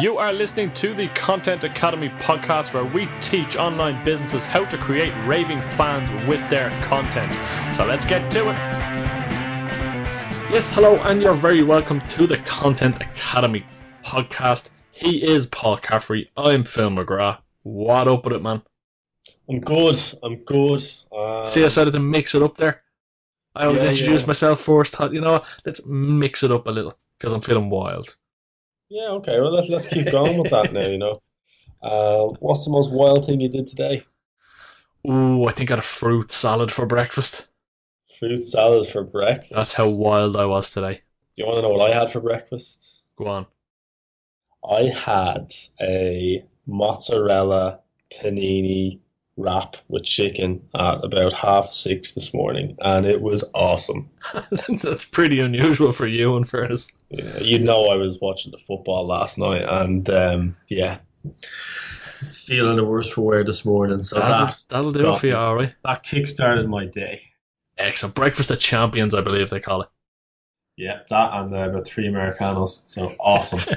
You are listening to the Content Academy podcast where we teach online businesses how to create raving fans with their content. So let's get to it. Yes, hello, and you're very welcome to the Content Academy podcast. He is Paul Caffrey. I'm Phil McGrath. What up with it, man? I'm good. I'm good. Uh, See, I decided to mix it up there. I always Yeah, introduce yeah. myself first. Thought, you know what? Let's mix it up a little because I'm feeling wild. Yeah, okay. Well, let's let's keep going with that now. You know, uh, what's the most wild thing you did today? Ooh, I think I had a fruit salad for breakfast. Fruit salad for breakfast. That's how wild I was today. Do you want to know what I had for breakfast? Go on. I had a mozzarella panini wrap with chicken at about half six this morning, and it was awesome. That's pretty unusual for you, in fairness. Yeah, you know, I was watching the football last night, and um, yeah, feeling the worse for wear this morning. So That'll, that that'll do it for you, all right. that kick-started my day. Excellent. Breakfast of champions, I believe they call Yeah, that and uh, about three Americanos. So awesome.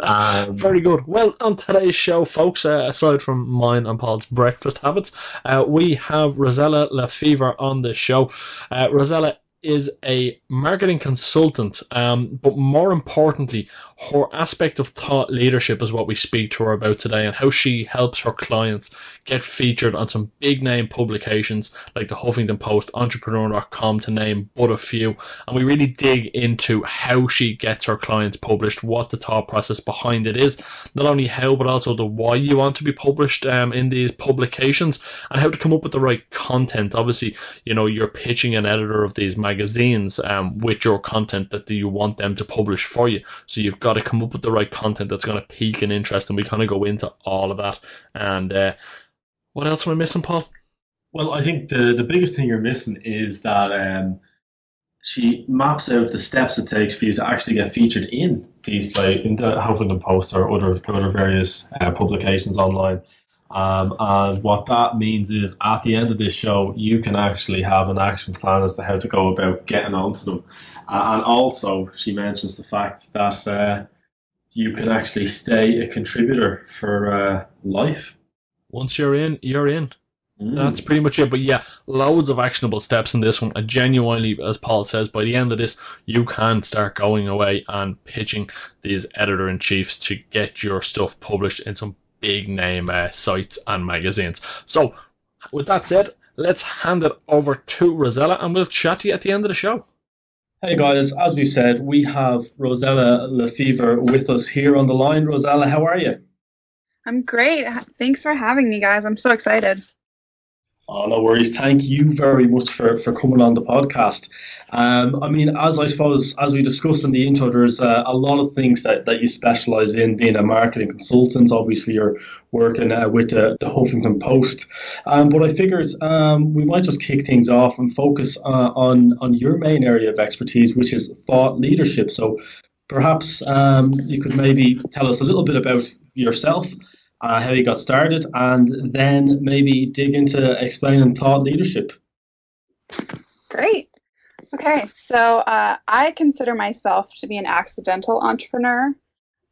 Um, Very good. Well, on today's show, folks, uh, aside from mine and Paul's breakfast habits, uh, we have Rosella LaFevre on the show. Uh, Rosella is a marketing consultant, um, but more importantly, her aspect of thought leadership is what we speak to her about today and how she helps her clients get featured on some big name publications like the Huffington Post, Entrepreneur.com, to name but a few. And we really dig into how she gets her clients published, what the thought process behind it is, not only how, but also the why you want to be published um, in these publications, and how to come up with the right content. Obviously, you know, you're pitching an editor of these magazines um, with your content that you want them to publish for you. So you've got to come up with the right content that's going to pique an interest, and we kind of go into all of that. And uh, what else am I missing, Paul? well, I think the the biggest thing you're missing is that um, she maps out the steps it takes for you to actually get featured in these play in the Huffington Post or other other various uh, publications online. Um, and what that means is at the end of this show, you can actually have an action plan as to how to go about getting onto them. Uh, and also, she mentions the fact that uh, you can actually stay a contributor for uh, life. Once you're in, you're in. Mm. That's pretty much it. But yeah, loads of actionable steps in this one. And genuinely, as Paul says, by the end of this, you can start going away and pitching these editor in chiefs to get your stuff published in some big name uh, sites and magazines. So, with that said, let's hand it over to Rosella and we'll chat to you at the end of the show. Hey guys, as we said, we have Rosella LaFevre with us here on the line. Rosella, how are you? I'm great. Thanks for having me, guys. I'm so excited. Oh, no worries. Thank you very much for, for coming on the podcast. Um, I mean, as I suppose, as we discussed in the intro, there's uh, a lot of things that, that you specialize in, being a marketing consultant. Obviously, you're working uh, with the, the Huffington Post. Um, but I figured um, we might just kick things off and focus uh, on, on your main area of expertise, which is thought leadership. So perhaps um, you could maybe tell us a little bit about yourself uh, how you got started, and then maybe dig into explaining thought leadership. Great. Okay, so uh, I consider myself to be an accidental entrepreneur.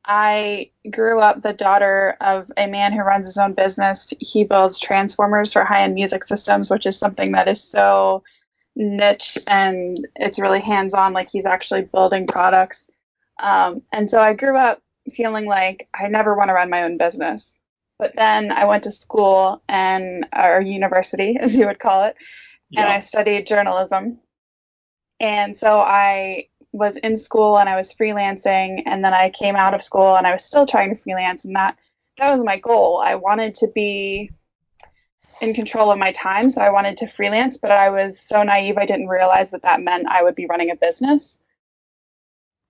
I grew up the daughter of a man who runs his own business. He builds transformers for high end music systems, which is something that is so niche and it's really hands on, like he's actually building products. Um, and so I grew up feeling like I never want to run my own business. But then I went to school and, or university, as you would call it, and I studied journalism. And so I was in school and I was freelancing, and then I came out of school and I was still trying to freelance, and that that was my goal. I wanted to be in control of my time, so I wanted to freelance, but I was so naive I didn't realize that that meant I would be running a business.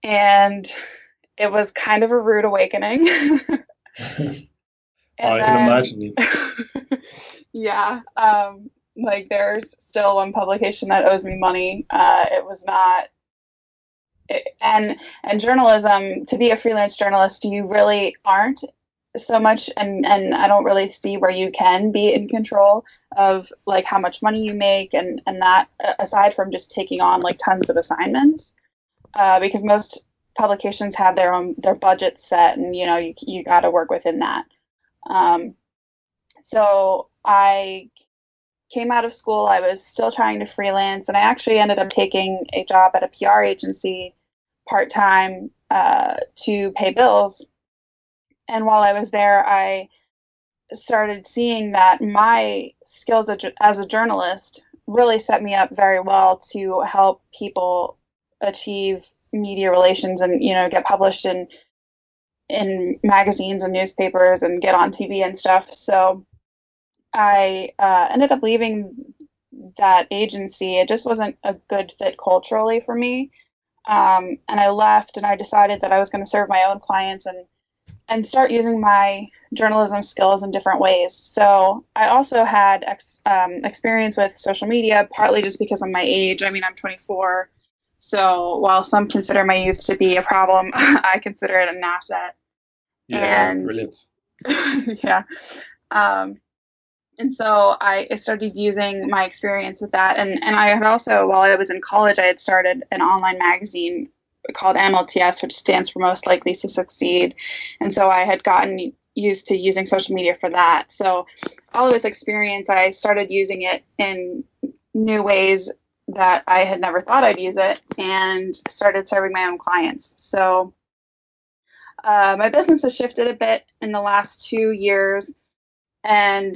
And it was kind of a rude awakening. I can then- imagine. yeah. Um, like there's still one publication that owes me money. Uh, it was not. It, and and journalism to be a freelance journalist, you really aren't so much, and and I don't really see where you can be in control of like how much money you make and and that uh, aside from just taking on like tons of assignments, uh, because most publications have their own their budget set, and you know you you got to work within that. Um, so I came out of school. I was still trying to freelance, and I actually ended up taking a job at a PR agency part time uh, to pay bills. And while I was there, I started seeing that my skills as a journalist really set me up very well to help people achieve media relations and you know get published in in magazines and newspapers and get on TV and stuff. So I uh, ended up leaving that agency. It just wasn't a good fit culturally for me. Um, and I left and I decided that I was going to serve my own clients and and start using my journalism skills in different ways. So I also had ex, um, experience with social media, partly just because of my age. I mean, I'm 24. So while some consider my youth to be a problem, I consider it an asset. Yeah, and, brilliant. yeah. Um, and so I started using my experience with that. And, and I had also, while I was in college, I had started an online magazine called MLTS, which stands for Most Likely to Succeed. And so I had gotten used to using social media for that. So all of this experience, I started using it in new ways that I had never thought I'd use it and started serving my own clients. So uh, my business has shifted a bit in the last two years. And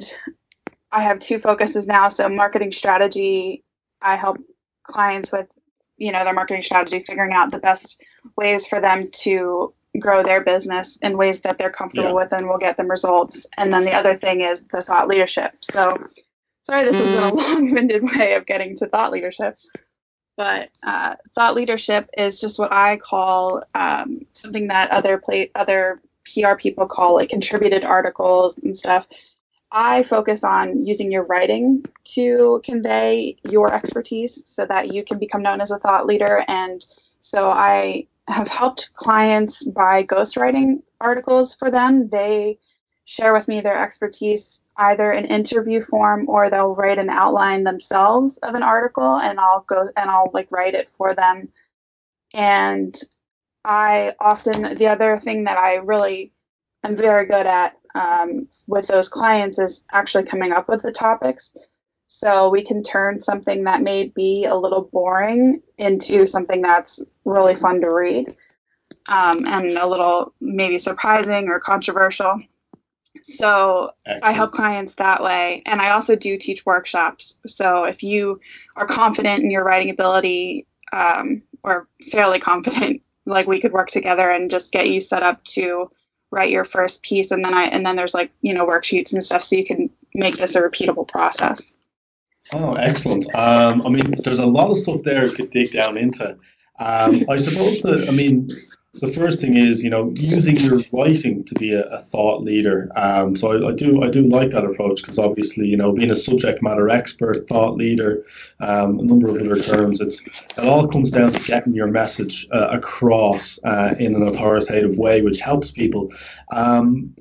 I have two focuses now. So marketing strategy, I help clients with, you know, their marketing strategy, figuring out the best ways for them to grow their business in ways that they're comfortable yeah. with and will get them results. And then the other thing is the thought leadership. So sorry, this has been a mm. long-winded way of getting to thought leadership. But uh, thought leadership is just what I call um, something that other play, other PR people call like contributed articles and stuff. I focus on using your writing to convey your expertise so that you can become known as a thought leader. And so I have helped clients by ghostwriting articles for them. They share with me their expertise either in interview form or they'll write an outline themselves of an article and I'll go and I'll like write it for them. And I often, the other thing that I really am very good at um, with those clients is actually coming up with the topics. So we can turn something that may be a little boring into something that's really fun to read um, and a little maybe surprising or controversial. So Excellent. I help clients that way. And I also do teach workshops. So if you are confident in your writing ability um, or fairly confident, like we could work together and just get you set up to write your first piece and then I and then there's like, you know, worksheets and stuff so you can make this a repeatable process. Oh, excellent. Um, I mean, there's a lot of stuff there to dig down into. Um, I suppose that, I mean, the first thing is, you know, using your writing to be a, a thought leader. Um, so I, I, do I do like that approach because obviously, you know, being a subject matter expert, thought leader, um, a number of other terms, it's it all comes down to getting your message uh, across uh, in an authoritative way, which helps people. Um,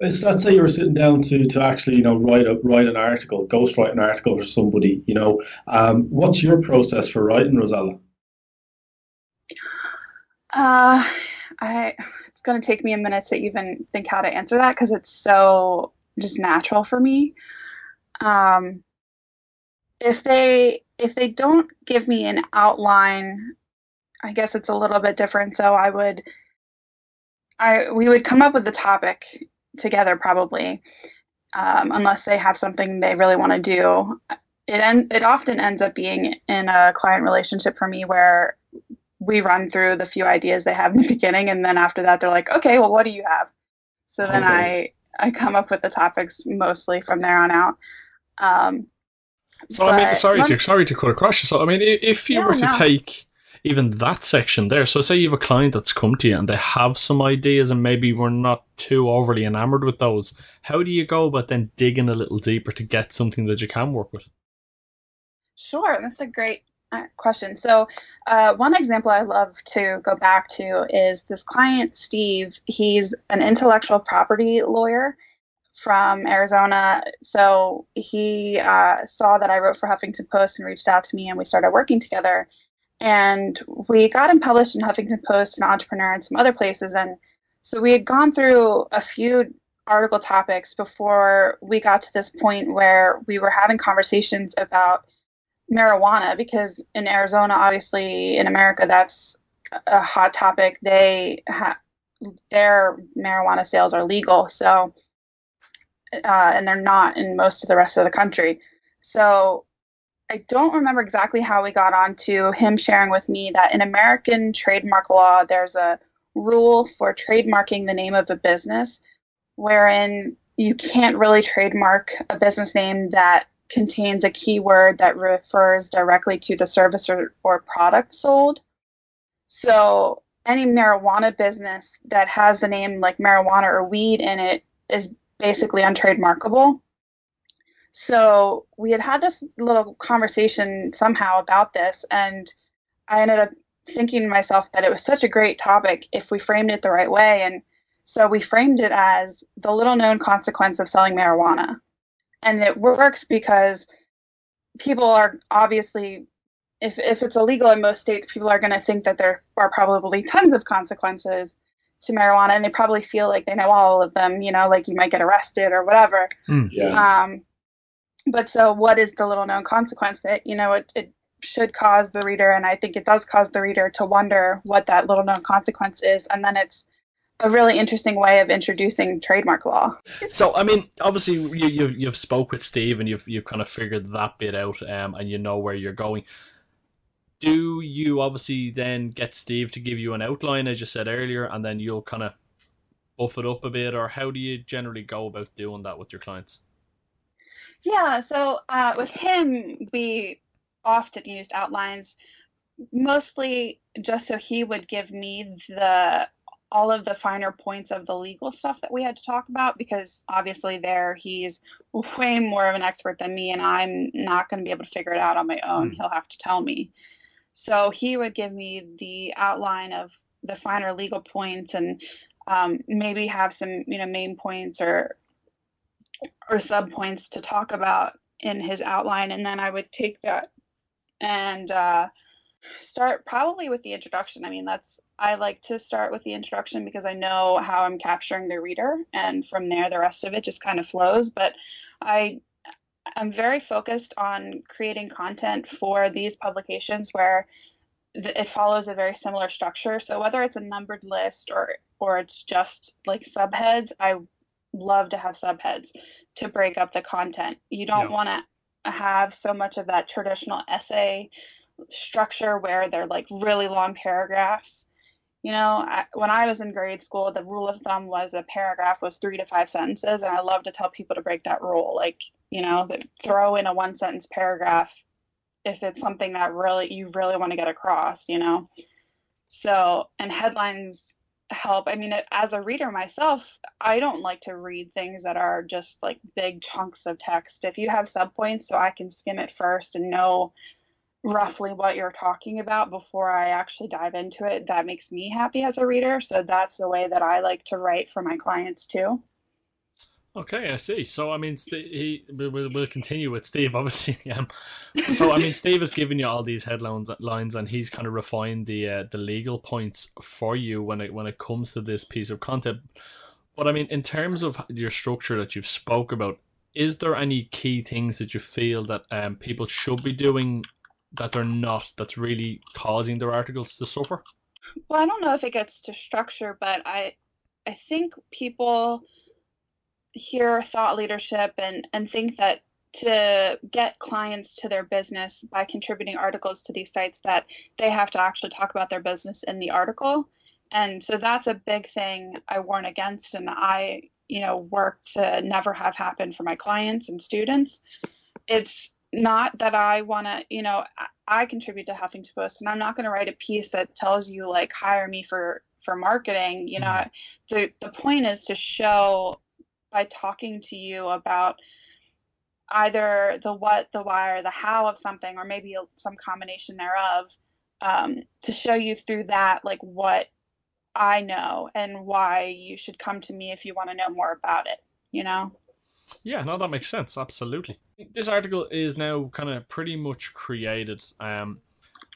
it's, let's say you're sitting down to, to actually you know write a, write an article, ghostwrite an article for somebody. You know, um, what's your process for writing, Rosella? Uh, I it's gonna take me a minute to even think how to answer that because it's so just natural for me. Um, if they if they don't give me an outline, I guess it's a little bit different. So I would I we would come up with the topic together probably, um, unless they have something they really want to do. It en- it often ends up being in a client relationship for me where we run through the few ideas they have in the beginning, and then after that, they're like, okay, well, what do you have? So then okay. I I come up with the topics mostly from there on out. Um, so I mean, sorry to sorry to cut across you. So I mean, if you were to no. take even that section there, so say you have a client that's come to you and they have some ideas, and maybe we're not too overly enamored with those. How do you go about then digging a little deeper to get something that you can work with? Sure, that's a great question. So, uh, one example I love to go back to is this client, Steve. He's an intellectual property lawyer from Arizona. So, he uh, saw that I wrote for Huffington Post and reached out to me, and we started working together. and we got him published in Huffington Post and Entrepreneur and some other places. And so we had gone through a few article topics before we got to this point where we were having conversations about marijuana because in Arizona, obviously in America, that's a hot topic. They ha- their marijuana sales are legal, so uh, and they're not in most of the rest of the country. So I don't remember exactly how we got onto him sharing with me that in American trademark law, there's a rule for trademarking the name of a business, wherein you can't really trademark a business name that contains a keyword that refers directly to the service or, or product sold. So any marijuana business that has the name like marijuana or weed in it is basically untrademarkable. So we had had this little conversation somehow about this, and I ended up thinking to myself that it was such a great topic if we framed it the right way. And so we framed it as the little known consequence of selling marijuana. And it works because people are obviously, if, if it's illegal in most states, people are going to think that there are probably tons of consequences to marijuana and they probably feel like they know all of them, you know, like you might get arrested or whatever. Mm, yeah. Um, but so what is the little known consequence that you know it, it should cause the reader and i think it does cause the reader to wonder what that little known consequence is and then it's a really interesting way of introducing trademark law. So, I mean, obviously, you, you you've spoke with Steve and you've you've kind of figured that bit out, um, and you know where you're going. Do you obviously then get Steve to give you an outline, as you said earlier, and then you'll kind of buff it up a bit, or how do you generally go about doing that with your clients? Yeah, so uh, with him, we often used outlines, mostly just so he would give me the all of the finer points of the legal stuff that we had to talk about because obviously there he's way more of an expert than me and I'm not going to be able to figure it out on my own. Mm. He'll have to tell me. So he would give me the outline of the finer legal points and um, maybe have some you know main points or or sub points to talk about in his outline, and then I would take that and uh, start probably with the introduction. I mean, that's I like to start with the introduction because I know how I'm capturing the reader, and from there the rest of it just kind of flows. But I am very focused on creating content for these publications where it follows a very similar structure. So whether it's a numbered list or or it's just like subheads, I love to have subheads to break up the content. You don't yeah. want to have so much of that traditional essay structure where they're like really long paragraphs. You know, I, when I was in grade school, the rule of thumb was a paragraph was three to five sentences, and I love to tell people to break that rule. Like, you know, throw in a one sentence paragraph if it's something that really you really want to get across. You know, so and headlines help. I mean, as a reader myself, I don't like to read things that are just like big chunks of text. If you have subpoints, so I can skim it first and know roughly what you're talking about before I actually dive into it, that makes me happy as a reader. So that's the way that I like to write for my clients too. Okay, I see. So I mean, he we'll, we'll continue with Steve, obviously. Um, so I mean, Steve has given you all these headlines, lines, and he's kind of refined the uh, the legal points for you when it when it comes to this piece of content. But I mean, in terms of your structure that you've spoke about, is there any key things that you feel that um, people should be doing that they're not? That's really causing their articles to suffer. Well, I don't know if it gets to structure, but I I think people hear thought leadership and, and think that to get clients to their business by contributing articles to these sites that they have to actually talk about their business in the article. And so that's a big thing I warn against and I, you know, work to never have happen for my clients and students. It's not that I want to, you know, I contribute to Huffington Post and I'm not going to write a piece that tells you like hire me for for marketing. You know, mm-hmm. the the point is to show by talking to you about either the what, the why, or the how of something, or maybe some combination thereof, um, to show you through that, like what I know and why you should come to me if you want to know more about it, you know? Yeah, no, that makes sense. Absolutely. This article is now kind of pretty much created. Um,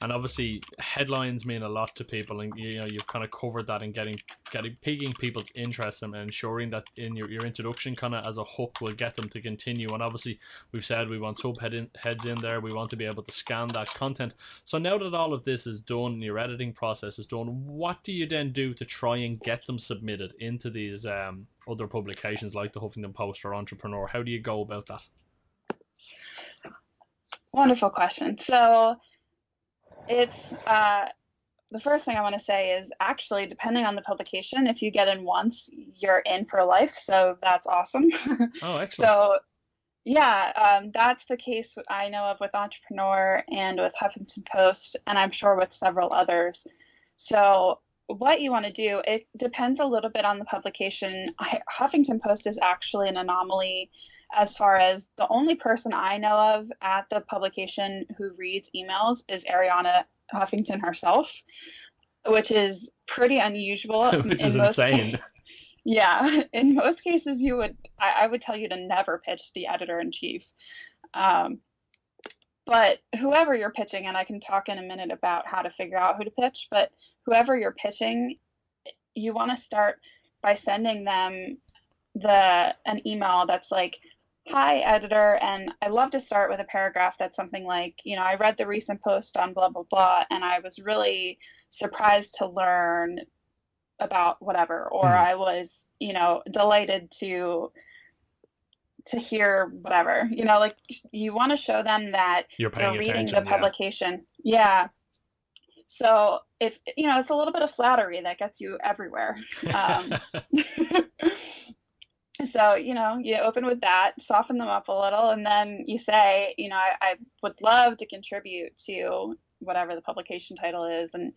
and obviously headlines mean a lot to people, and you know you've kind of covered that in getting getting piquing people's interest and ensuring that in your, your introduction kind of as a hook will get them to continue. And obviously we've said we want subhead in, heads in there. We want to be able to scan that content. So now that all of this is done, your editing process is done. What do you then do to try and get them submitted into these um, other publications like the Huffington Post or Entrepreneur? How do you go about that? Wonderful question. So it's uh, the first thing I want to say is actually, depending on the publication, if you get in once, you're in for life. So that's awesome. Oh, excellent. so, yeah, um, that's the case I know of with Entrepreneur and with Huffington Post, and I'm sure with several others. So, what you want to do, it depends a little bit on the publication. Huffington Post is actually an anomaly as far as the only person I know of at the publication who reads emails is Arianna Huffington herself, which is pretty unusual. which is insane. yeah, in most cases, you would I, I, would tell you to never pitch the editor in chief. Um, but whoever you're pitching, and I can talk in a minute about how to figure out who to pitch, but whoever you're pitching, you want to start by sending them the an email that's like Hi, editor. And I love to start with a paragraph that's something like, you know, I read the recent post on blah, blah, blah, and I was really surprised to learn about whatever, or mm. I was, you know, delighted to to hear whatever you know like you want to show them that you're, you're reading the publication yeah. yeah. so if you know it's a little bit of flattery that gets you everywhere um, so you know you open with that soften them up a little and then you say you know I, I, would love to contribute to whatever the publication title is and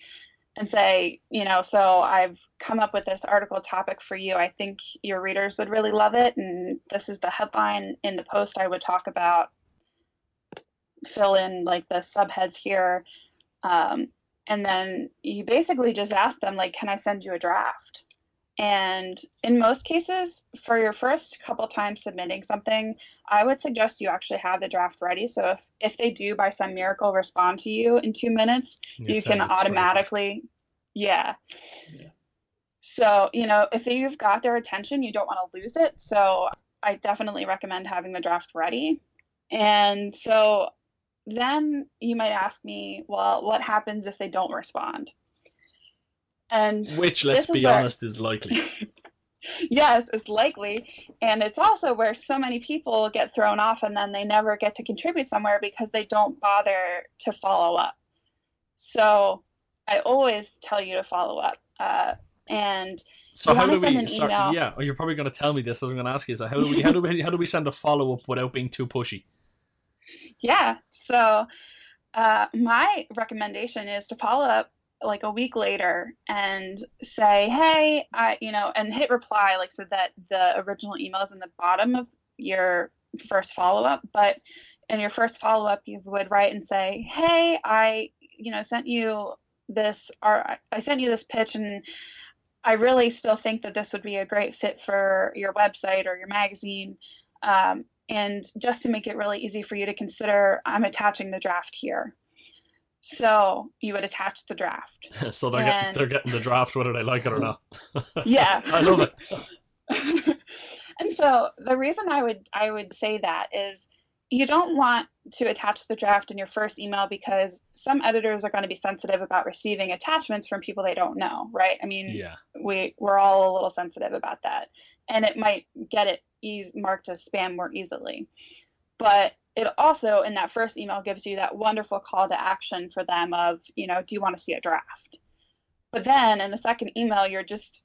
and say you know so i've come up with this article topic for you. I think your readers would really love it and this is the headline in the post i would talk about. Fill in like the subheads here. Um, and then you basically just ask them like can i send you a draft and in most cases, for your first couple times submitting something, I would suggest you actually have the draft ready. So if, if they do by some miracle respond to you in two minutes, you, you can automatically, yeah. yeah. So, you know, if you've got their attention, you don't want to lose it. So I definitely recommend having the draft ready. And so then you might ask me, well, what happens if they don't respond? And which, let's be honest, is likely. yes, it's likely. And it's also where so many people get thrown off and then they never get to contribute somewhere because they don't bother to follow up. So I always tell you to follow up. Uh, and so how do we? Sorry, yeah, oh, you're probably going to tell me this. I'm going to ask you. So how do we? How do we? How do we send a follow up without being too pushy? Yeah. So uh, my recommendation is to follow up like a week later and say, hey, I, you know, and hit reply, like so that the original email is in the bottom of your first follow up. But in your first follow up, you would write and say, hey, I, you know, sent you this, or I sent you this pitch and I really still think that this would be a great fit for your website or your magazine. Um, and just to make it really easy for you to consider, I'm attaching the draft here. So you would attach the draft. so they're, and, getting, they're getting the draft whether they like it or not. yeah. I love it. and so the reason I would I would say that is you don't want to attach the draft in your first email because some editors are going to be sensitive about receiving attachments from people they don't know, right? I mean, yeah. we we're all a little sensitive about that, and it might get it ease, marked as spam more easily. But it also in that first email gives you that wonderful call to action for them of you know do you want to see a draft? But then in the second email you're just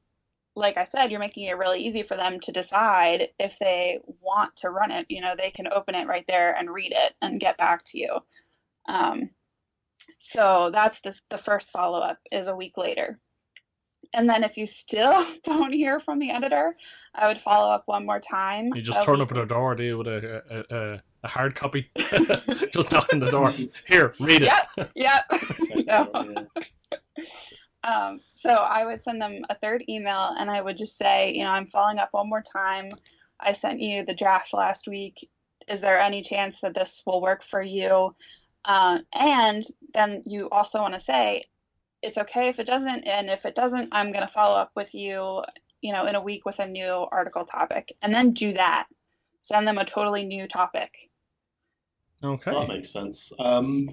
like i said you're making it really easy for them to decide if they want to run it you know they can open it right there and read it and get back to you. Um, so that's the, the first follow-up is a week later. And then if you still don't hear from the editor i would follow up one more time you just turn up at their door do you with a, a, a a hard copy. Just knocking the door. Here, read it. Yep. Yep. um, so I would send them a third email and I would just say, you know, I'm following up one more time. I sent you the draft last week. Is there any chance that this will work for you? Uh, and then you also want to say, it's okay if it doesn't, and if it doesn't, I'm going to follow up with you, you know, in a week with a new article topic, and then do that. Send them a totally new topic. Okay. That makes sense. Um,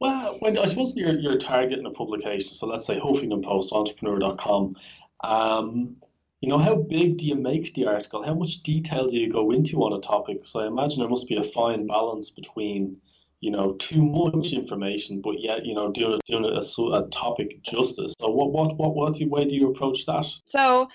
well, when I suppose you're, you're targeting a publication, so let's say Huffington Post, entrepreneur.com, um, you know, how big do you make the article? How much detail do you go into on a topic? So I imagine there must be a fine balance between, you know, too much information, but yet, you know, doing, doing a, a topic justice. So what, what, what, what way do you approach that? So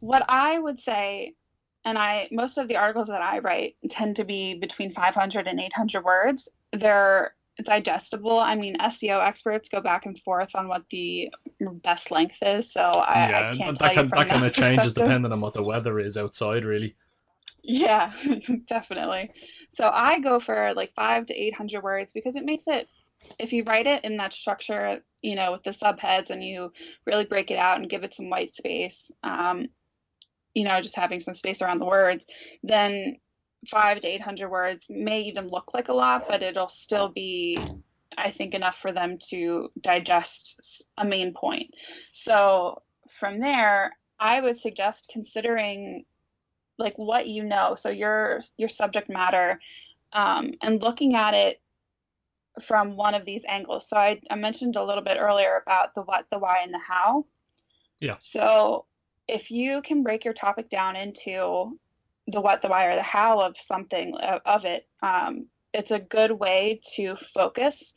what I would say, and I most of the articles that I write tend to be between 500 and 800 words. They're digestible. I mean, SEO experts go back and forth on what the best length is, so I, yeah, I can't that, can, that kind of changes depending on what the weather is outside, really. Yeah, definitely. So I go for like five to eight hundred words because it makes it. If you write it in that structure, you know, with the subheads, and you really break it out and give it some white space, um, you know, just having some space around the words, then five to 800 words may even look like a lot, but it'll still be, I think, enough for them to digest a main point. So from there, I would suggest considering like what you know, so your your subject matter, um, and looking at it from one of these angles. So I, I mentioned a little bit earlier about the what, the why, and the how. Yeah. So if you can break your topic down into the what, the why, or the how of something of it, um, it's a good way to focus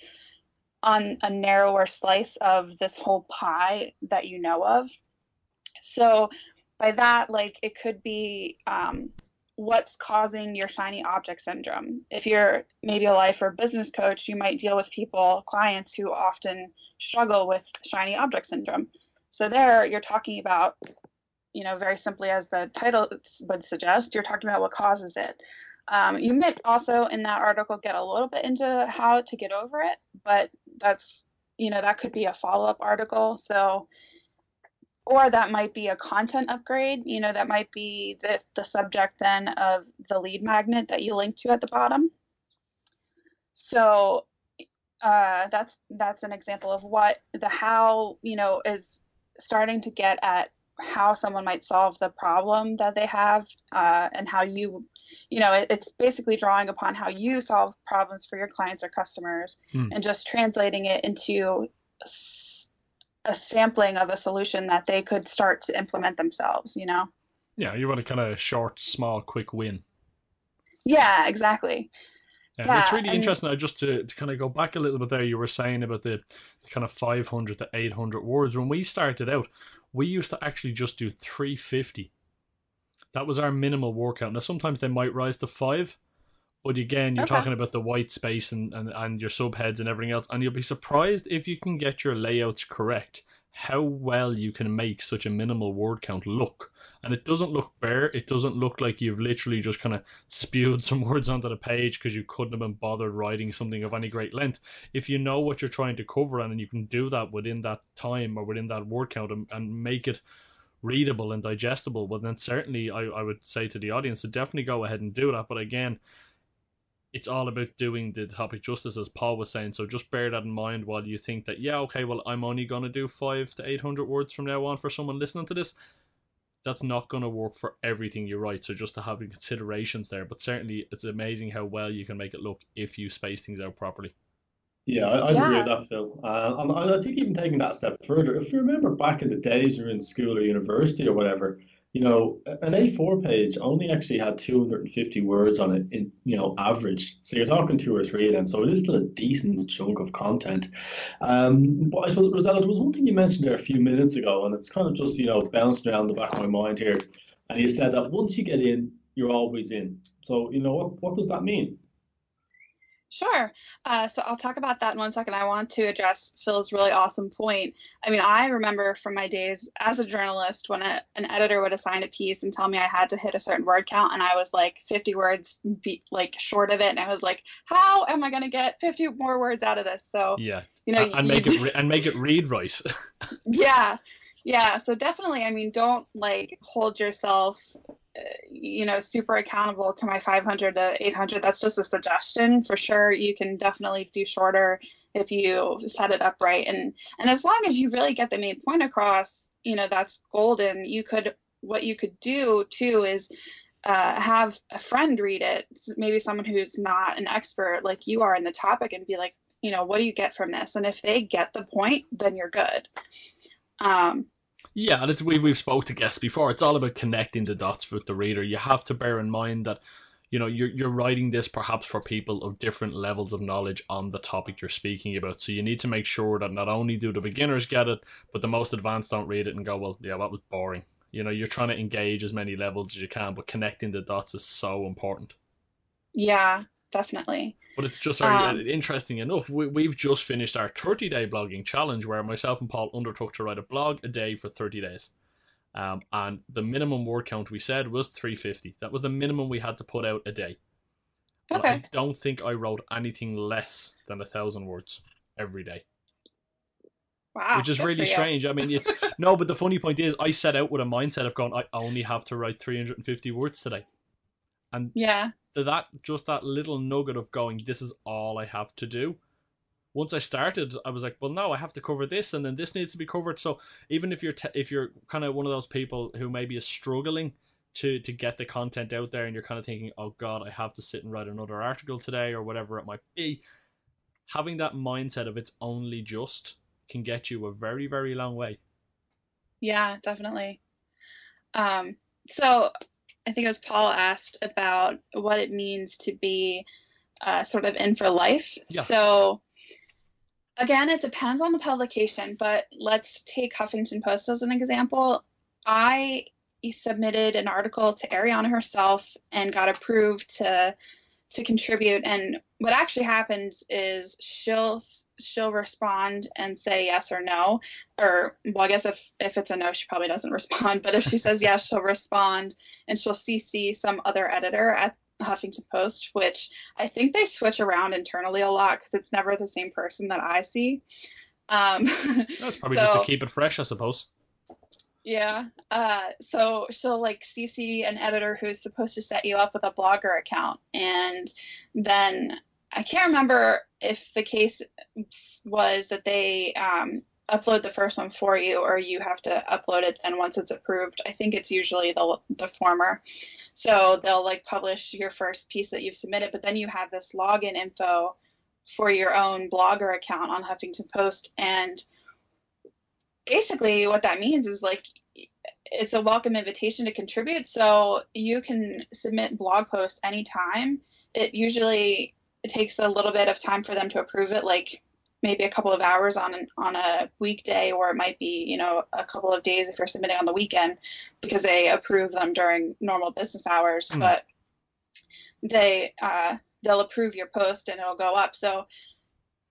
on a narrower slice of this whole pie that you know of. So by that, like it could be um, what's causing your shiny object syndrome. If you're maybe a life or business coach, you might deal with people, clients who often struggle with shiny object syndrome. So there, you're talking about you know, very simply as the title would suggest, you're talking about what causes it. Um, you might also in that article get a little bit into how to get over it, but that's, you know, that could be a follow up article. So, or that might be a content upgrade, you know, that might be the, the subject then of the lead magnet that you link to at the bottom. So, uh, that's that's an example of what the how you know is starting to get at how someone might solve the problem that they have uh, and how you you know it, it's basically drawing upon how you solve problems for your clients or customers hmm. and just translating it into a sampling of a solution that they could start to implement themselves you know yeah you want a kind of short small quick win yeah exactly yeah, yeah, it's really and, interesting. I just to, to kind of go back a little bit there. You were saying about the, the kind of five hundred to eight hundred words. When we started out, we used to actually just do three fifty. That was our minimal workout. Now sometimes they might rise to five, but again, you're okay. talking about the white space and, and, and your subheads and everything else, and you'll be surprised if you can get your layouts correct how well you can make such a minimal word count look. And it doesn't look bare. It doesn't look like you've literally just kind of spewed some words onto the page because you couldn't have been bothered writing something of any great length. If you know what you're trying to cover and you can do that within that time or within that word count and, and make it readable and digestible, well, then certainly I, I would say to the audience to definitely go ahead and do that. But again, it's all about doing the topic justice, as Paul was saying. So just bear that in mind while you think that, yeah, okay, well, I'm only going to do five to 800 words from now on for someone listening to this. That's not going to work for everything you write. So just to have considerations there. But certainly, it's amazing how well you can make it look if you space things out properly. Yeah, I, I yeah. agree with that, Phil. Uh, and I think even taking that step further, if you remember back in the days you're in school or university or whatever, you know, an A4 page only actually had 250 words on it in, you know, average. So you're talking two or three of them. So it is still a decent chunk of content. Um, but I suppose, Rosella, there was one thing you mentioned there a few minutes ago, and it's kind of just, you know, bouncing around the back of my mind here. And you said that once you get in, you're always in. So, you know, what, what does that mean? Sure. Uh, so I'll talk about that in one second. I want to address Phil's really awesome point. I mean, I remember from my days as a journalist when a, an editor would assign a piece and tell me I had to hit a certain word count, and I was like 50 words be, like short of it, and I was like, how am I going to get 50 more words out of this? So yeah, you know, and, make it re- and make it read right. yeah, yeah. So definitely, I mean, don't like hold yourself you know super accountable to my 500 to 800 that's just a suggestion for sure. You can definitely do shorter if you set it up right. And and as long as you really get the main point across you know that's golden. You could what you could do too is uh, have a friend read it maybe someone who's not an expert like you are in the topic and be like you know what do you get from this? And if they get the point then you're good. Um, yeah, and it's we we've spoke to guests before. It's all about connecting the dots with the reader. You have to bear in mind that you know you're you're writing this perhaps for people of different levels of knowledge on the topic you're speaking about. So you need to make sure that not only do the beginners get it, but the most advanced don't read it and go, well, yeah, that was boring. You know, you're trying to engage as many levels as you can, but connecting the dots is so important. Yeah, definitely. But it's just um, interesting enough. We, we've just finished our 30 day blogging challenge where myself and Paul undertook to write a blog a day for 30 days. Um, and the minimum word count we said was 350. That was the minimum we had to put out a day. Okay. I don't think I wrote anything less than a thousand words every day. Wow, which is really strange. I mean, it's no, but the funny point is, I set out with a mindset of going, I only have to write 350 words today, and yeah, that just that little nugget of going, this is all I have to do. Once I started, I was like, well, no, I have to cover this, and then this needs to be covered. So even if you're te- if you're kind of one of those people who maybe is struggling to to get the content out there, and you're kind of thinking, oh God, I have to sit and write another article today or whatever it might be, having that mindset of it's only just can get you a very very long way. Yeah, definitely. Um, so I think it was Paul asked about what it means to be uh, sort of in for life. Yeah. So again, it depends on the publication, but let's take Huffington Post as an example. I submitted an article to Arianna herself and got approved to to contribute. And what actually happens is she'll she'll respond and say yes or no. Or well, I guess if if it's a no, she probably doesn't respond. But if she says yes, she'll respond and she'll CC some other editor at Huffington Post, which I think they switch around internally a lot because it's never the same person that I see. Um, That's probably so, just to keep it fresh, I suppose. Yeah. Uh, so she'll like CC an editor who's supposed to set you up with a blogger account. And then I can't remember if the case was that they um, upload the first one for you or you have to upload it then once it's approved. I think it's usually the, the former. So they'll like publish your first piece that you've submitted, but then you have this login info for your own blogger account on Huffington Post. And basically what that means is like it's a welcome invitation to contribute. So you can submit blog posts anytime. It usually it takes a little bit of time for them to approve it like maybe a couple of hours on an, on a weekday or it might be you know a couple of days if you're submitting on the weekend because they approve them during normal business hours. Mm. but they uh, they'll approve your post and it'll go up. So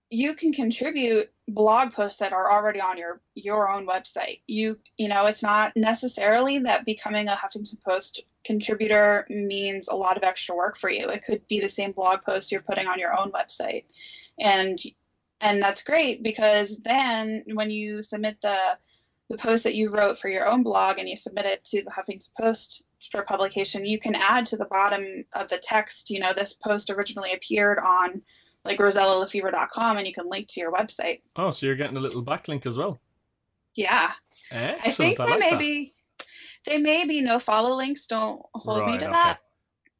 you can contribute blog posts that are already on your your own website. You you know, it's not necessarily that becoming a Huffington Post contributor means a lot of extra work for you. It could be the same blog post you're putting on your own website. And and that's great because then when you submit the the post that you wrote for your own blog and you submit it to the Huffington Post for publication, you can add to the bottom of the text, you know, this post originally appeared on like rosellalafevre.com and you can link to your website. Oh, so you're getting a little backlink as well. Yeah. Excellent. I think I they like may be they may be no follow links, don't hold me to okay. that.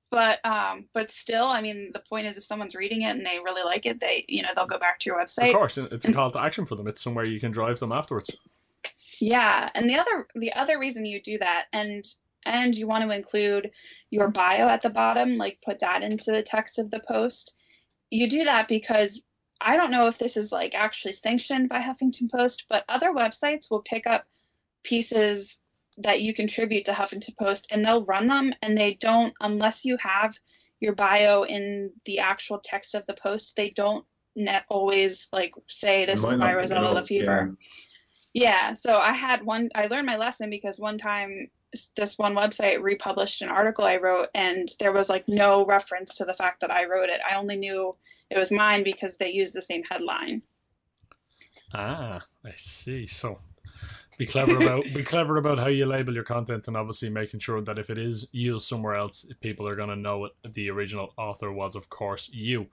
But um but still, I mean the point is if someone's reading it and they really like it, they you know, they'll go back to your website. Of course, it's a call to action for them. It's somewhere you can drive them afterwards. Yeah, and the other the other reason you do that and and you want to include your bio at the bottom, like put that into the text of the post. You do that because I don't know if this is like actually sanctioned by Huffington Post, but other websites will pick up pieces that you contribute to Huffington Post and they'll run them and they don't unless you have your bio in the actual text of the post, they don't net always like say this is by not pick it Rosella up, LaFevre. Yeah, so I had one. I learned my lesson because one time this one website republished an article I wrote, and there was like no reference to the fact that I wrote it. I only knew it was mine because they used the same headline. Ah, I see. So Be clever about be clever about how you label your content, and obviously making sure that if it is used somewhere else, people are going to know it, the original author was, of course, you.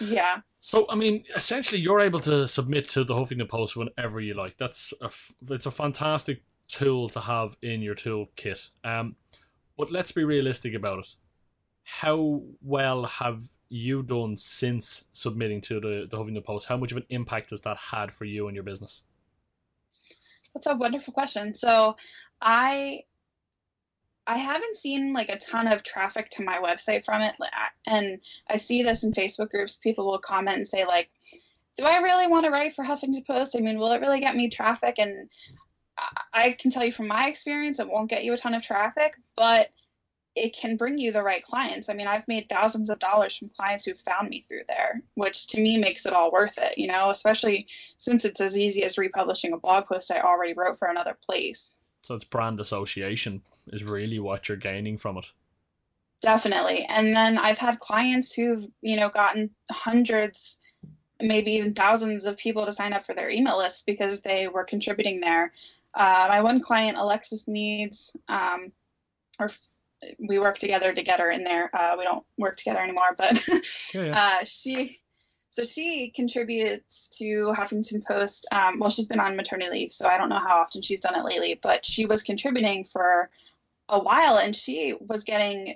Yeah. So, I mean, essentially, you're able to submit to the Huffington Post whenever you like. That's a, it's a fantastic tool to have in your toolkit. Um, but let's be realistic about it. How well have you done since submitting to the, the Huffington Post? How much of an impact has that had for you and your business? That's a wonderful question. So I I haven't seen like a ton of traffic to my website from it, and I see this in Facebook groups. People will comment and say like, "Do I really want to write for Huffington Post? I mean, will it really get me traffic?" And I can tell you from my experience, it won't get you a ton of traffic, but it can bring you the right clients. I mean, I've made thousands of dollars from clients who've found me through there, which to me makes it all worth it, you know, especially since it's as easy as republishing a blog post I already wrote for another place. So it's brand association is really what you're gaining from it. Definitely. And then I've had clients who've, you know, gotten hundreds, maybe even thousands of people to sign up for their email list because they were contributing there. Uh, my one client, Alexis Needs, um, or we work together to get her in there. Uh, we don't work together anymore, but yeah, yeah. Uh, she so she contributes to Huffington Post. Um, well, she's been on maternity leave, so I don't know how often she's done it lately, but she was contributing for a while, and she was getting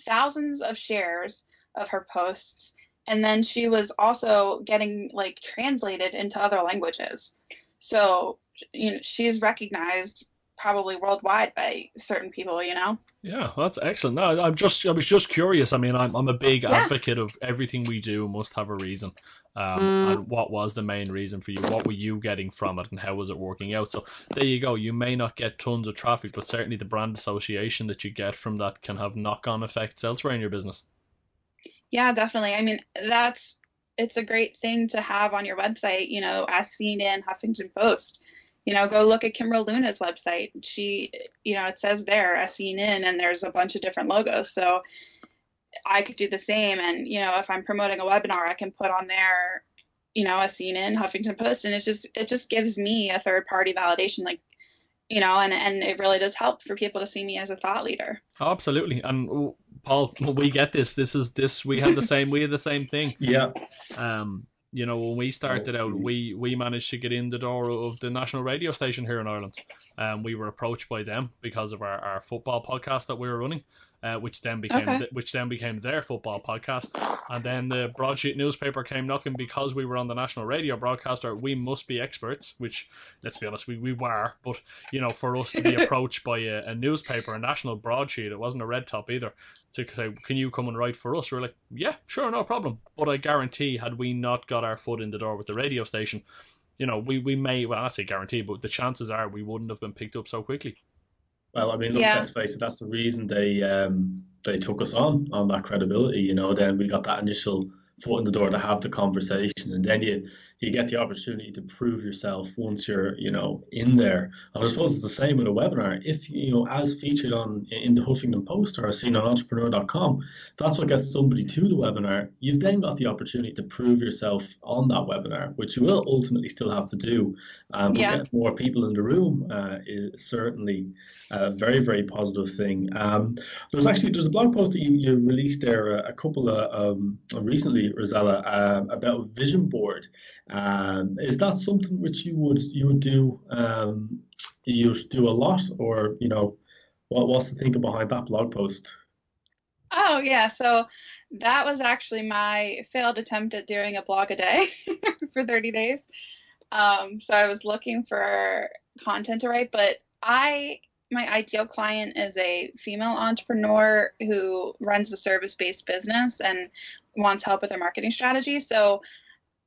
thousands of shares of her posts, and then she was also getting like translated into other languages. So you know she's recognized probably worldwide by certain people, you know. Yeah, that's excellent. No, I'm just I was just curious. I mean, I'm I'm a big yeah. advocate of everything we do must have a reason. Um, and what was the main reason for you? What were you getting from it, and how was it working out? So there you go. You may not get tons of traffic, but certainly the brand association that you get from that can have knock-on effects elsewhere in your business. Yeah, definitely. I mean, that's it's a great thing to have on your website. You know, as seen in Huffington Post you know, go look at Kimberly Luna's website. She, you know, it says there SEN in, and there's a bunch of different logos. So I could do the same. And, you know, if I'm promoting a webinar, I can put on there, you know, a CNN, Huffington Post. And it just, it just gives me a third party validation. Like, you know, and, and it really does help for people to see me as a thought leader. Oh, absolutely. And Paul, we get this. This is this, we have the same, we have the same thing. Yeah. Um, you know, when we started out, we, we managed to get in the door of the national radio station here in Ireland. Um, we were approached by them because of our, our football podcast that we were running uh, which then became okay. which then became their football podcast. And then the broadsheet newspaper came knocking because we were on the national radio broadcaster. We must be experts, which let's be honest, we, we were. But you know, for us to be approached by a, a newspaper, a national broadsheet, it wasn't a red top either. To say, can you come and write for us? We we're like, yeah, sure, no problem. But I guarantee, had we not got our foot in the door with the radio station, you know, we, we may, well, I say guarantee, but the chances are we wouldn't have been picked up so quickly. Well, I mean, look, yeah. let's face it. That's the reason they um, they took us on on that credibility. You know, then we got that initial foot in the door to have the conversation, and then you you get the opportunity to prove yourself once you're you know in there. And I suppose it's the same with a webinar. If you know, as featured on in the Huffington Post or seen on Entrepreneur.com, that's what gets somebody to the webinar. You've then got the opportunity to prove yourself on that webinar, which you will ultimately still have to do. Um, yeah. Get more people in the room uh, is certainly a very very positive thing. Um, there's actually there's a blog post that you, you released there a, a couple of um, recently, Rosella, uh, about vision board. Um, is that something which you would you would do um, you do a lot, or you know, what what's the thinking behind that blog post? Oh yeah, so that was actually my failed attempt at doing a blog a day for 30 days. Um, so I was looking for content to write, but I my ideal client is a female entrepreneur who runs a service-based business and wants help with their marketing strategy. So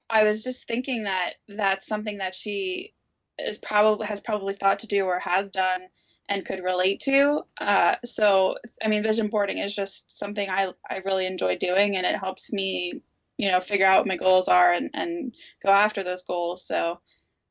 I was just thinking that that's something that she is probably has probably thought to do or has done and could relate to. Uh, so, I mean, vision boarding is just something I, I really enjoy doing, and it helps me, you know, figure out what my goals are and, and go after those goals. So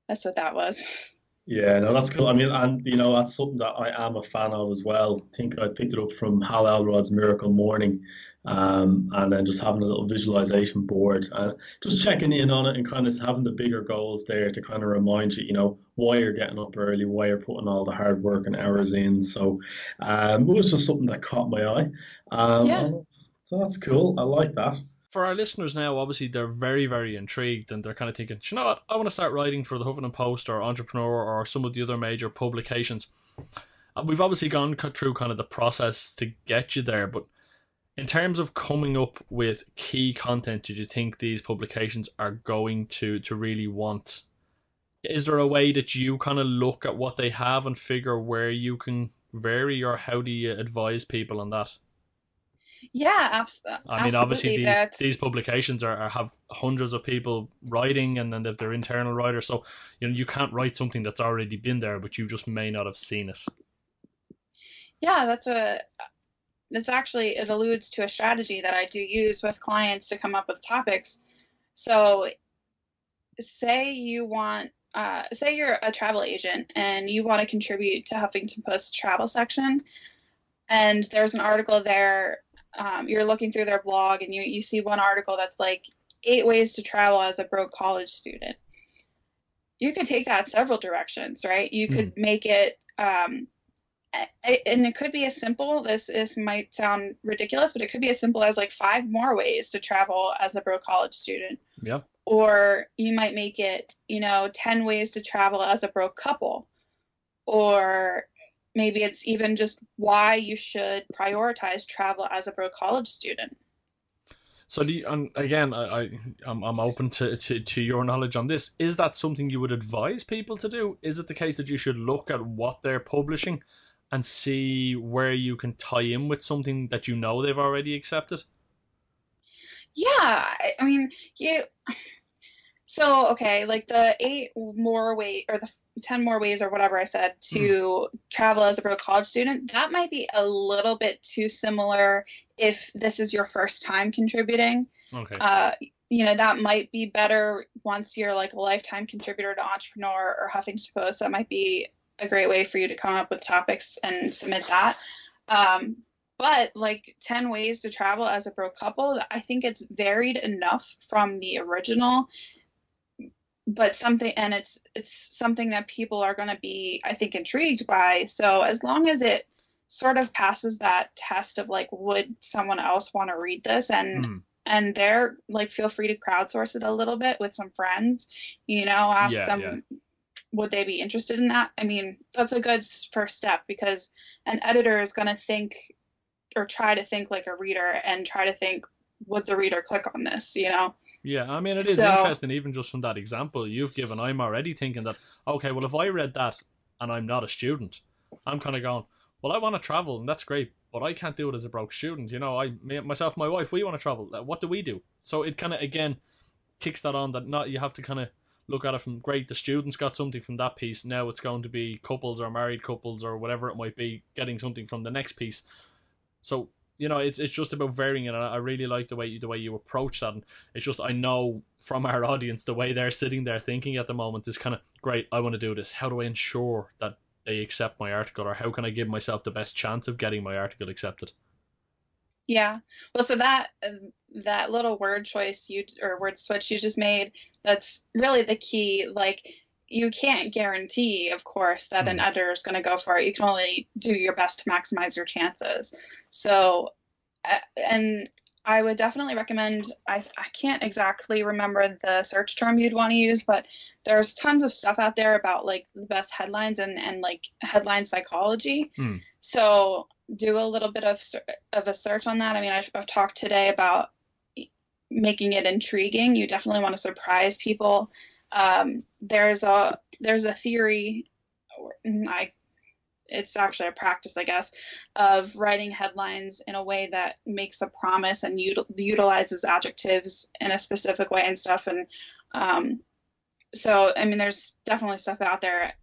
that's what that was. Yeah, no, that's cool. I mean, and you know, that's something that I am a fan of as well. I think I picked it up from Hal Elrod's Miracle Morning, um, and then just having a little visualization board and just checking in on it and kind of having the bigger goals there to kind of remind you, you know, why you're getting up early, why you're putting all the hard work and hours in. So um, it was just something that caught my eye. Um, Yeah. So that's cool. I like that. For our listeners now, obviously they're very, very intrigued and they're kind of thinking, "Do you know what? I want to start writing for the Huffington Post or Entrepreneur or some of the other major publications. Uh, We've obviously gone through kind of the process to get you there, but in terms of coming up with key content, did you think these publications are going to to really want? Is there a way that you kind of look at what they have and figure where you can vary, or how do you advise people on that? Yeah, abs- uh, I mean, obviously these that's- these publications are, are have hundreds of people writing, and then they've their internal writers. So you know you can't write something that's already been there, but you just may not have seen it. Yeah, that's a that's actually it alludes to a strategy that I do use with clients to come up with topics. So say you want uh, say you're a travel agent and you want to contribute to Huffington Post travel section and there's an article there um, you're looking through their blog and you, you see one article that's like eight ways to travel as a broke college student. You could take that several directions right? You could make it um, and it could be as simple this this might sound ridiculous but it could be as simple as like five more ways to travel as a broke college student Yeah. or you might make it you know 10 ways to travel as a broke couple or maybe it's even just why you should prioritize travel as a broke college student So do you, and again, I, I I'm, I'm open to, to to your knowledge on this. Is that something you would advise people to do? Is it the case that you should look at what they're publishing and see where you can tie in with something that you know they've already accepted? yeah i, mean you so okay like the eight more way or the 10 more ways or whatever i said to travel as a broke college student that might be a little bit too similar if this is your first time contributing Okay. uh, you know that might be better once you're like a lifetime contributor to entrepreneur or huffington post that might be a great way for you to come up with topics and submit that um, but like 10 ways to travel as a broke couple i think it's varied enough from the original but something and it's it's something that people are going to be i think intrigued by so as long as it sort of passes that test of like would someone else want to read this and Hmm. and they're like feel free to crowdsource it a little bit with some friends you know ask Yeah, them yeah. Would they be interested in that i mean that's a good first step because an editor is going to think or try to think like a reader and try to think would the reader click on this you know Yeah, I mean, it is So- interesting, even just from that example you've given. I'm already thinking that, okay, well, if I read that and I'm not a student, I'm kind of going, well, I want to travel, and that's great, but I can't do it as a broke student. You know, I, myself, my wife, we want to travel. What do we do? So it kind of, again, kicks that on that not you have to kind of look at it from great, the students got something from that piece. Now it's going to be couples or married couples or whatever it might be getting something from the next piece. So you know, it's it's just about varying it. And I really like the way you, the way you approach that. And it's just I know from our audience the way they're sitting there thinking at the moment is kind of great. I want to do this. How do I ensure that they accept my article, or how can I give myself the best chance of getting my article accepted? Yeah. Well, so that um, that little word choice you or word switch you just made, that's really the key. Like you can't guarantee, of course, that an editor is going to go for it. You can only do your best to maximize your chances. So, and I would definitely recommend. I I can't exactly remember the search term you'd want to use, but there's tons of stuff out there about like the best headlines and and like headline psychology. Hmm. So do a little bit of of a search on that. I mean, I've, I've talked today about making it intriguing. You definitely want to surprise people. Um, there's a there's a theory, mm, I it's actually a practice, I guess, of writing headlines in a way that makes a promise and util- utilizes adjectives in a specific way and stuff. And um, so, I mean, there's definitely stuff out there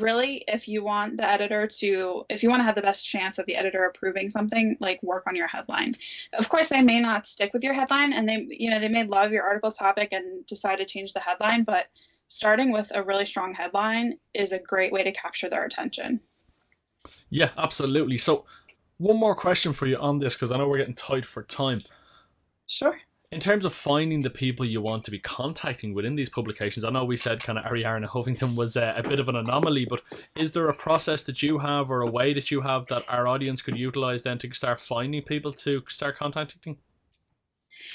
really if you want the editor to if you want to have the best chance of the editor approving something like work on your headline of course they may not stick with your headline and they you know they may love your article topic and decide to change the headline but starting with a really strong headline is a great way to capture their attention Yeah, absolutely. So one more question for you on this because I know we're getting tight for time. Sure. In terms of finding the people you want to be contacting within these publications, I know we said kind of Arianna Huffington was uh, a bit of an anomaly, but is there a process that you have or a way that you have that our audience could utilize then to start finding people to start contacting?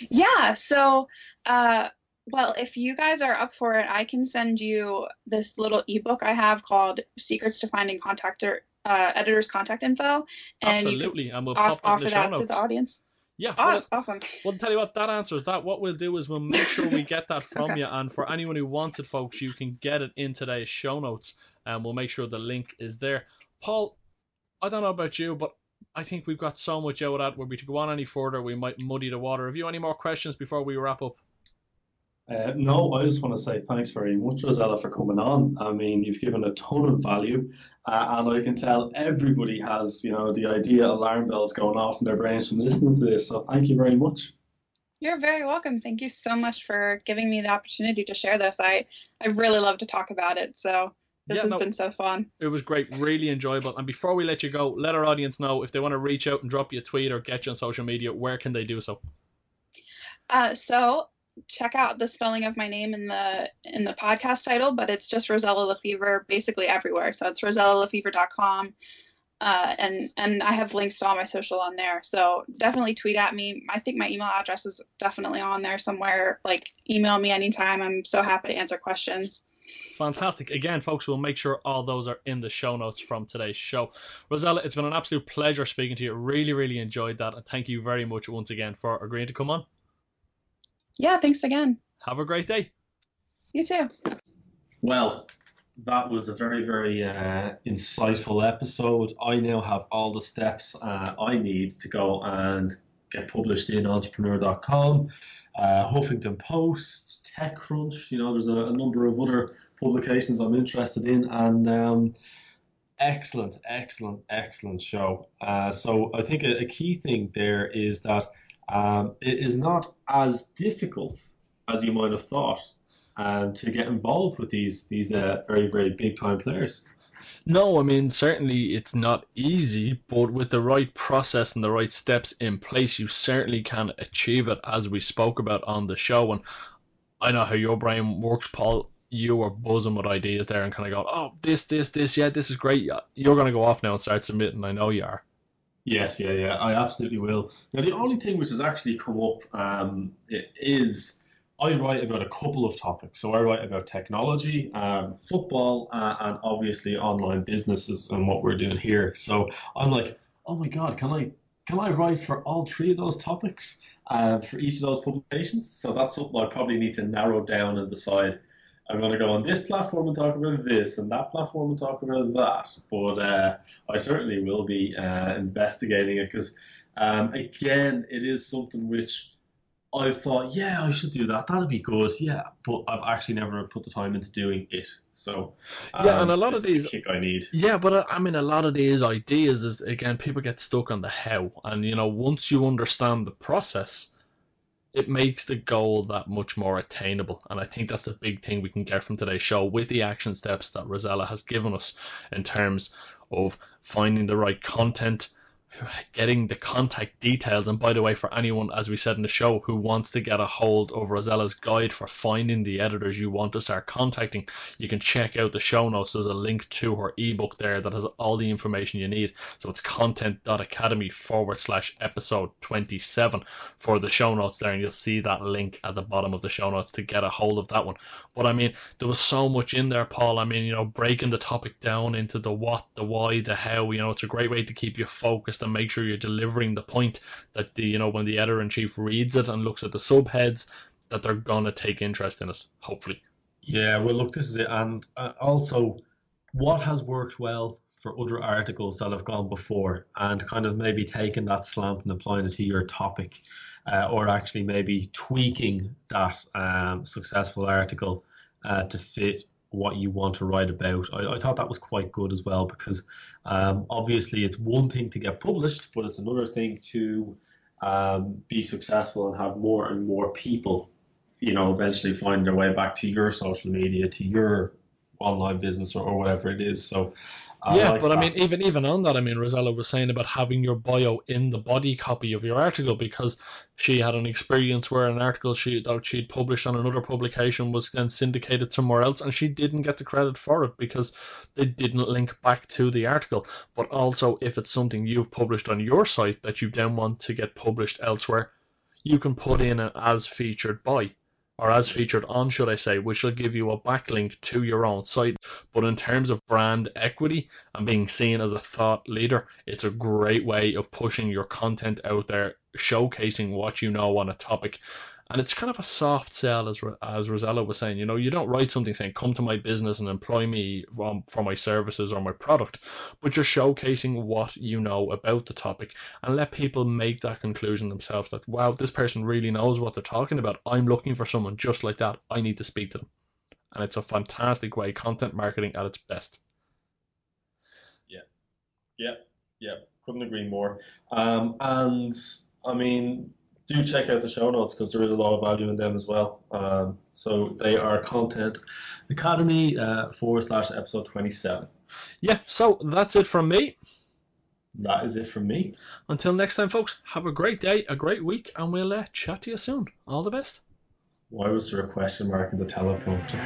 Yeah. So, uh, well, if you guys are up for it, I can send you this little ebook I have called "Secrets to Finding Contactor uh, Editor's Contact Info," and Absolutely, and we'll off, offer that notes. to the audience. Yeah, oh, well, awesome. Well, tell you what, that answers that. What we'll do is we'll make sure we get that from you, and for anyone who wants it, folks, you can get it in today's show notes, and we'll make sure the link is there. Paul, I don't know about you, but I think we've got so much out of that. Were we to go on any further, we might muddy the water. Have you any more questions before we wrap up? Uh, no, I just want to say thanks very much, Rosella, for coming on. I mean, you've given a ton of value, uh, and I can tell everybody has, you know, the idea alarm bells going off in their brains from listening to this. So thank you very much. You're very welcome. Thank you so much for giving me the opportunity to share this. I I really love to talk about it. So this yeah, has no, been so fun. It was great, really enjoyable. And before we let you go, let our audience know if they want to reach out and drop you a tweet or get you on social media, where can they do so? Uh, so check out the spelling of my name in the in the podcast title, but it's just Rosella LaFevre basically everywhere. So it's rosellalafevre.com. Uh, and and I have links to all my social on there. So definitely tweet at me. I think my email address is definitely on there somewhere. Like email me anytime. I'm so happy to answer questions. Fantastic. Again, folks, we'll make sure all those are in the show notes from today's show. Rosella, it's been an absolute pleasure speaking to you. Really, really enjoyed that. And thank you very much once again for agreeing to come on. Yeah, thanks again. Have a great day. You too. Well, that was a very, very uh, insightful episode. I now have all the steps uh, I need to go and get published in entrepreneur.com, uh, Huffington Post, TechCrunch. You know, there's a, a, number of other publications I'm interested in, and um, excellent, excellent, excellent show. Uh, so I think a, a key thing there is that um, it is not as difficult as you might have thought um, to get involved with these these uh, very very big time players. No, I mean certainly it's not easy, but with the right process and the right steps in place, you certainly can achieve it, as we spoke about on the show. And I know how your brain works, Paul. You are buzzing with ideas there and kind of go, oh, this, this, this, yeah, this is great. You're going to go off now and start submitting. I know you are. Yes, yeah, yeah, I absolutely will. Now, the only thing which has actually come up um, is I write about a couple of topics. So I write about technology, um, football, uh, and obviously online businesses and what we're doing here. So I'm like, oh my god, can I can I write for all three of those topics uh, for each of those publications? So that's something I probably need to narrow down and decide I'm going to go on this platform and talk about this, and that platform and talk about that. But uh, I certainly will be uh, investigating it because, um, again, it is something which I thought, yeah, I should do that. That'd be good. Yeah, but I've actually never put the time into doing it. So um, yeah, and a lot of these the kick I need. Yeah, but uh, I mean, a lot of these ideas is again, people get stuck on the how, and you know, once you understand the process it makes the goal that much more attainable. And I think that's the big thing we can get from today's show with the action steps that Rosella has given us in terms of finding the right content, getting the contact details. And by the way, for anyone, as we said in the show, who wants to get a hold of Rosella's guide for finding the editors you want to start contacting, you can check out the show notes. There's a link to her ebook there that has all the information you need. So it's content.academy forward slash episode 27 for the show notes there. And you'll see that link at the bottom of the show notes to get a hold of that one. But I mean, there was so much in there, Paul. I mean, you know, breaking the topic down into the what, the why, the how, you know, it's a great way to keep you focused focused and make sure you're delivering the point that the you know when the editor in chief reads it and looks at the subheads that they're gonna take interest in it. Hopefully. Yeah. Well, look, this is it, and uh, also what has worked well for other articles that have gone before and kind of maybe taking that slant and applying it to your topic uh, or actually maybe tweaking that um, successful article uh, to fit what you want to write about. I, I thought that was quite good as well because um, obviously it's one thing to get published, but it's another thing to um, be successful and have more and more people, you know, eventually find their way back to your social media, to your online business or, or whatever it is. So I yeah, like but I mean, even even on that, I mean, Rosella was saying about having your bio in the body copy of your article because she had an experience where an article she that she'd published on another publication was then syndicated somewhere else, and she didn't get the credit for it because they didn't link back to the article. But also, if it's something you've published on your site that you then want to get published elsewhere, you can put in an as featured by or as featured on, should I say, which will give you a backlink to your own site. But in terms of brand equity and being seen as a thought leader, it's a great way of pushing your content out there, showcasing what you know on a topic. And it's kind of a soft sell, as as Rosella was saying. You know, you don't write something saying "come to my business and employ me um, for my services or my product," but you're showcasing what you know about the topic and let people make that conclusion themselves. That wow, this person really knows what they're talking about. I'm looking for someone just like that. I need to speak to them, and it's a fantastic way content marketing at its best. Yeah, yeah, yeah, couldn't agree more. Um, and I mean, do check out the show notes because there is a lot of value in them as well. Um, so they are Content Academy uh, forward slash episode 27. Yeah, so that's it from me. That is it from me. Until next time, folks, have a great day, a great week, and we'll uh, chat to you soon. All the best. Why was there a question mark in the teleprompter?